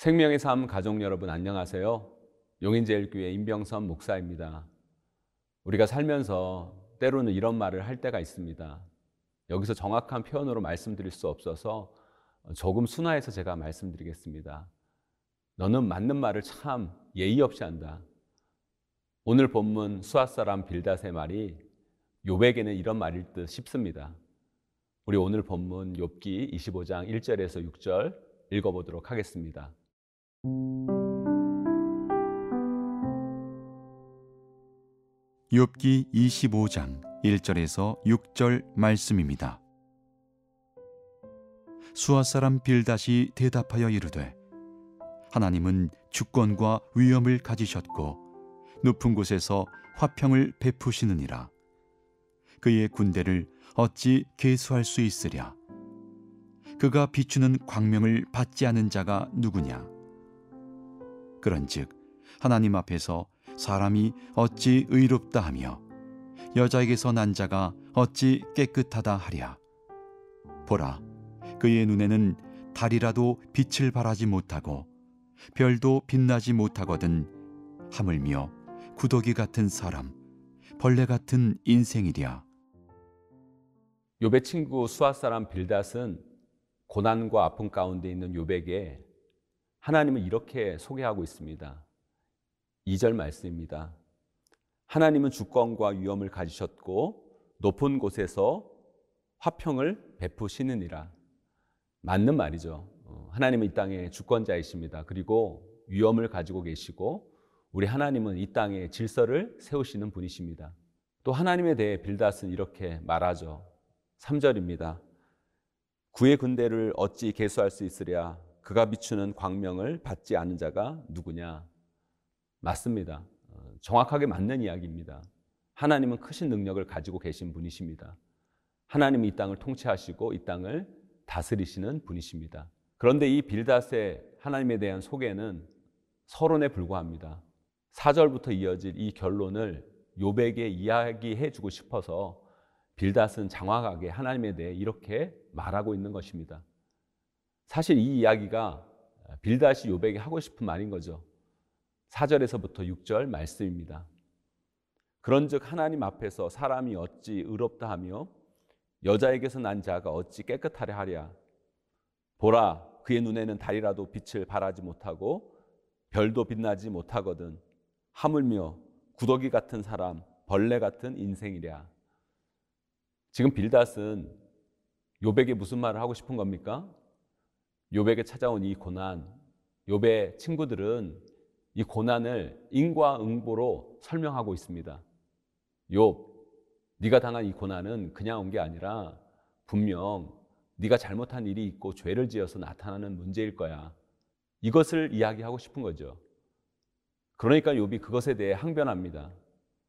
생명의 삶 가족 여러분 안녕하세요. 용인제일교회 임병선 목사입니다. 우리가 살면서 때로는 이런 말을 할 때가 있습니다. 여기서 정확한 표현으로 말씀드릴 수 없어서 조금 순화해서 제가 말씀드리겠습니다. 너는 맞는 말을 참 예의 없이 한다. 오늘 본문 수앗 사람 빌닷의 말이 요백에는 이런 말일 듯 싶습니다. 우리 오늘 본문 욥기 25장 1절에서 6절 읽어보도록 하겠습니다. 욥기 25장 1절에서 6절 말씀입니다. 수아 사람 빌닷이 대답하여 이르되 하나님은 주권과 위엄을 가지셨고 높은 곳에서 화평을 베푸시느니라. 그의 군대를 어찌 계수할 수 있으랴? 그가 비추는 광명을 받지 않은 자가 누구냐 그런즉 하나님 앞에서 사람이 어찌 의롭다 하며 여자에게서 난 자가 어찌 깨끗하다 하랴? 보라 그의 눈에는 달이라도 빛을 발하지 못하고 별도 빛나지 못하거든 하물며 구더기 같은 사람 벌레 같은 인생이랴. 욥의 친구 수아 사람 빌닷은 고난과 아픔 가운데 있는 욥에게 하나님을 이렇게 소개하고 있습니다. 2절 말씀입니다. 하나님은 주권과 위엄을 가지셨고 높은 곳에서 화평을 베푸시느니라. 맞는 말이죠. 어, 하나님은 이 땅의 주권자이십니다. 그리고 위엄을 가지고 계시고 우리 하나님은 이 땅에 질서를 세우시는 분이십니다. 또 하나님에 대해 빌닷은 이렇게 말하죠. 3절입니다. 구의 군대를 어찌 계수할 수 있으랴 그가 비추는 광명을 받지 않은 자가 누구냐 맞습니다. 어, 정확하게 맞는 이야기입니다. 하나님은 크신 능력을 가지고 계신 분이십니다. 하나님이 이 땅을 통치하시고 이 땅을 다스리시는 분이십니다. 그런데 이 빌닷의 하나님에 대한 소개는 서론에 불과합니다. 4절부터 이어질 이 결론을 요백에 이야기해 주고 싶어서 빌닷은 장황하게 하나님에 대해 이렇게 말하고 있는 것입니다. 사실 이 이야기가 빌닷이 요백에 하고 싶은 말인 거죠. 4절에서부터 6절 말씀입니다. 그런즉 하나님 앞에서 사람이 어찌 의롭다 하며 여자에게서 난 자가 어찌 깨끗하려 하랴 보라 그의 눈에는 달이라도 빛을 발하지 못하고 별도 빛나지 못하거든 하물며 구더기 같은 사람 벌레 같은 인생이랴 지금 빌닷은 요백에 무슨 말을 하고 싶은 겁니까? 요백에 찾아온 이 고난 요배 친구들은 이 고난을 인과응보로 설명하고 있습니다. 욥, 네가 당한 이 고난은 그냥 온 게 아니라 분명 네가 잘못한 일이 있고 죄를 지어서 나타나는 문제일 거야. 이것을 이야기하고 싶은 거죠. 그러니까 욥이 그것에 대해 항변합니다.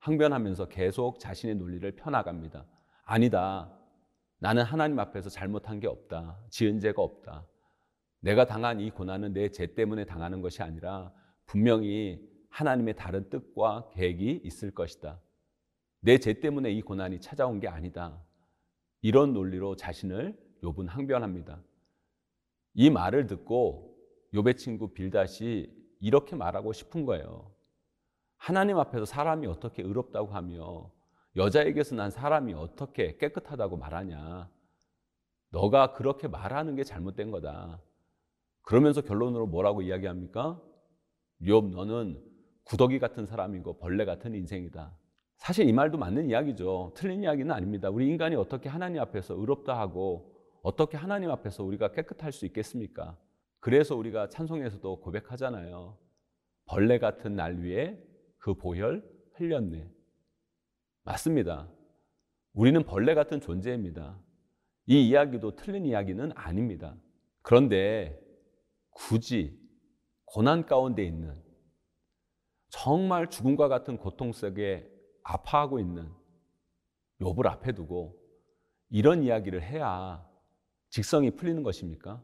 항변하면서 계속 자신의 논리를 펴나갑니다. 아니다. 나는 하나님 앞에서 잘못한 게 없다. 지은 죄가 없다. 내가 당한 이 고난은 내 죄 때문에 당하는 것이 아니라 분명히 하나님의 다른 뜻과 계획이 있을 것이다. 내 죄 때문에 이 고난이 찾아온 게 아니다. 이런 논리로 자신을 욥은 항변합니다. 이 말을 듣고 욥의 친구 빌닷이 이렇게 말하고 싶은 거예요. 하나님 앞에서 사람이 어떻게 의롭다고 하며 여자에게서 난 사람이 어떻게 깨끗하다고 말하냐. 너가 그렇게 말하는 게 잘못된 거다. 그러면서 결론으로 뭐라고 이야기합니까? 욥 너는 구더기 같은 사람이고 벌레 같은 인생이다. 사실 이 말도 맞는 이야기죠. 틀린 이야기는 아닙니다. 우리 인간이 어떻게 하나님 앞에서 의롭다 하고 어떻게 하나님 앞에서 우리가 깨끗할 수 있겠습니까? 그래서 우리가 찬송에서도 고백하잖아요. 벌레 같은 날 위에 그 보혈 흘렸네. 맞습니다. 우리는 벌레 같은 존재입니다. 이 이야기도 틀린 이야기는 아닙니다. 그런데 굳이 고난 가운데 있는 정말 죽음과 같은 고통 속에 아파하고 있는 욥을 앞에 두고 이런 이야기를 해야 직성이 풀리는 것입니까?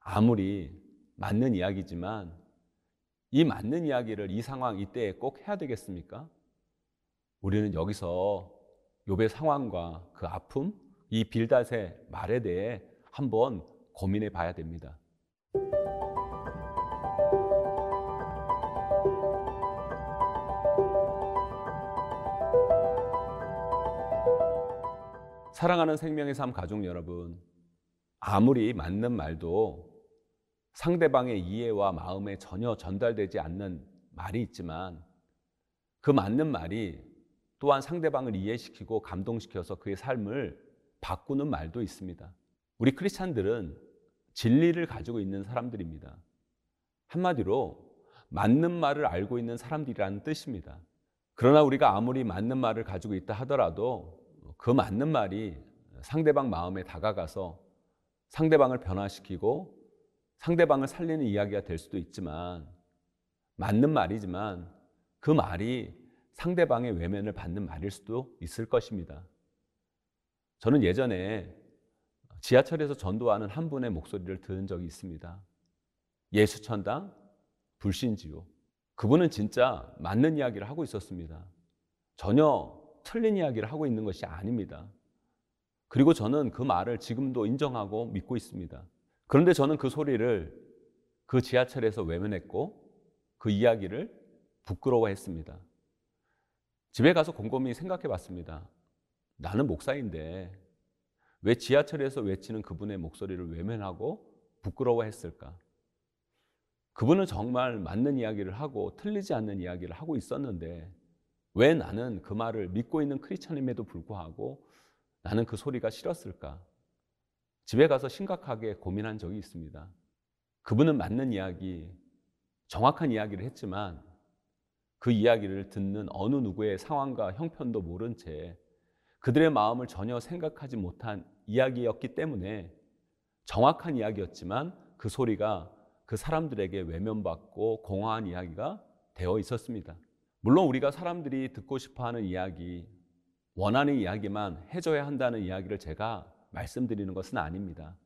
아무리 맞는 이야기지만 이 맞는 이야기를 이 상황 이때에 꼭 해야 되겠습니까? 우리는 여기서 욥의 상황과 그 아픔, 이 빌닷의 말에 대해 한번 고민해 봐야 됩니다. 사랑하는 생명의 삶 가족 여러분, 아무리 맞는 말도 상대방의 이해와 마음에 전혀 전달되지 않는 말이 있지만 그 맞는 말이 또한 상대방을 이해시키고 감동시켜서 그의 삶을 바꾸는 말도 있습니다. 우리 크리스찬들은 진리를 가지고 있는 사람들입니다. 한마디로 맞는 말을 알고 있는 사람들이라는 뜻입니다. 그러나 우리가 아무리 맞는 말을 가지고 있다 하더라도 그 맞는 말이 상대방 마음에 다가가서 상대방을 변화시키고 상대방을 살리는 이야기가 될 수도 있지만 맞는 말이지만 그 말이 상대방의 외면을 받는 말일 수도 있을 것입니다. 저는 예전에 지하철에서 전도하는 한 분의 목소리를 들은 적이 있습니다. 예수천당 불신지요. 그분은 진짜 맞는 이야기를 하고 있었습니다. 전혀 틀린 이야기를 하고 있는 것이 아닙니다. 그리고 저는 그 말을 지금도 인정하고 믿고 있습니다. 그런데 저는 그 소리를 그 지하철에서 외면했고 그 이야기를 부끄러워했습니다. 집에 가서 곰곰이 생각해 봤습니다. 나는 목사인데 왜 지하철에서 외치는 그분의 목소리를 외면하고 부끄러워했을까? 그분은 정말 맞는 이야기를 하고 틀리지 않는 이야기를 하고 있었는데 왜 나는 그 말을 믿고 있는 크리스천임에도 불구하고 나는 그 소리가 싫었을까? 집에 가서 심각하게 고민한 적이 있습니다. 그분은 맞는 이야기, 정확한 이야기를 했지만 그 이야기를 듣는 어느 누구의 상황과 형편도 모른 채 그들의 마음을 전혀 생각하지 못한 이야기였기 때문에 정확한 이야기였지만 그 소리가 그 사람들에게 외면받고 공허한 이야기가 되어 있었습니다. 물론 우리가 사람들이 듣고 싶어 하는 이야기, 원하는 이야기만 해줘야 한다는 이야기를 제가 말씀드리는 것은 아닙니다.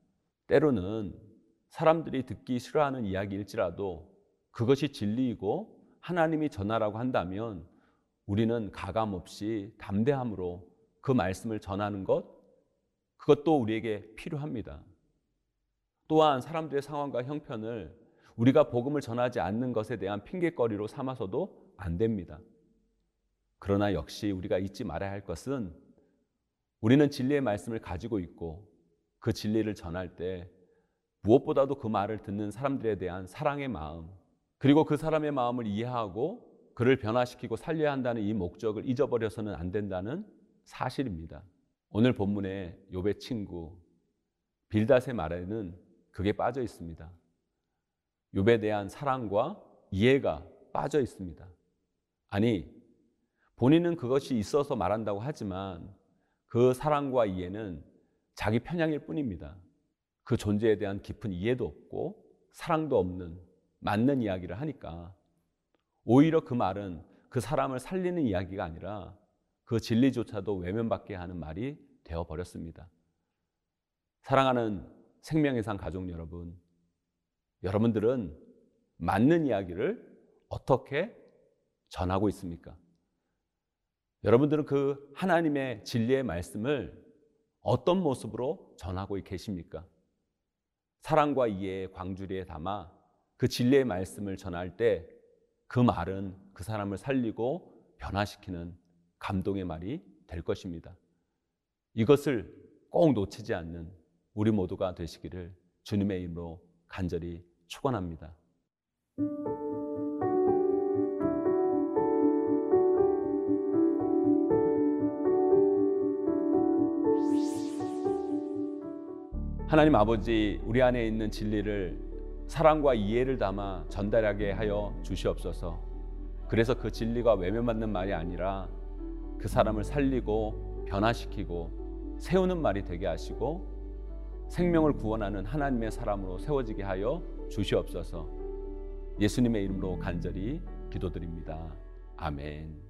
때로는 사람들이 듣기 싫어하는 이야기일지라도 그것이 진리이고 하나님이 전하라고 한다면 우리는 가감 없이 담대함으로 그 말씀을 전하는 것, 그것도 우리에게 필요합니다. 또한 사람들의 상황과 형편을 우리가 복음을 전하지 않는 것에 대한 핑계거리로 삼아서도 안 됩니다. 그러나 역시 우리가 잊지 말아야 할 것은 우리는 진리의 말씀을 가지고 있고 그 진리를 전할 때 무엇보다도 그 말을 듣는 사람들에 대한 사랑의 마음, 그리고 그 사람의 마음을 이해하고 그를 변화시키고 살려야 한다는 이 목적을 잊어버려서는 안 된다는 사실입니다. 오늘 본문의 욥의 친구 빌닷의 말에는 그게 빠져 있습니다. 욥에 대한 사랑과 이해가 빠져 있습니다. 아니 본인은 그것이 있어서 말한다고 하지만 그 사랑과 이해는 자기 편향일 뿐입니다. 그 존재에 대한 깊은 이해도 없고 사랑도 없는 맞는 이야기를 하니까 오히려 그 말은 그 사람을 살리는 이야기가 아니라 그 진리조차도 외면받게 하는 말이 되어 버렸습니다. 사랑하는 생명의 산 가족 여러분, 여러분들은 맞는 이야기를 어떻게 전하고 있습니까? 여러분들은 그 하나님의 진리의 말씀을 어떤 모습으로 전하고 계십니까? 사랑과 이해의 광주리에 담아 그 진리의 말씀을 전할 때 그 말은 그 사람을 살리고 변화시키는 감동의 말이 될 것입니다. 이것을 꼭 놓치지 않는 우리 모두가 되시기를 주님의 이름으로 간절히 축원합니다. 하나님 아버지 우리 안에 있는 진리를 사랑과 이해를 담아 전달하게 하여 주시옵소서. 그래서 그 진리가 외면받는 말이 아니라 그 사람을 살리고 변화시키고 세우는 말이 되게 하시고 생명을 구원하는 하나님의 사람으로 세워지게 하여 주시옵소서. 예수님의 이름으로 간절히 기도드립니다. 아멘.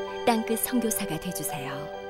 땅끝 선교사가 되주세요.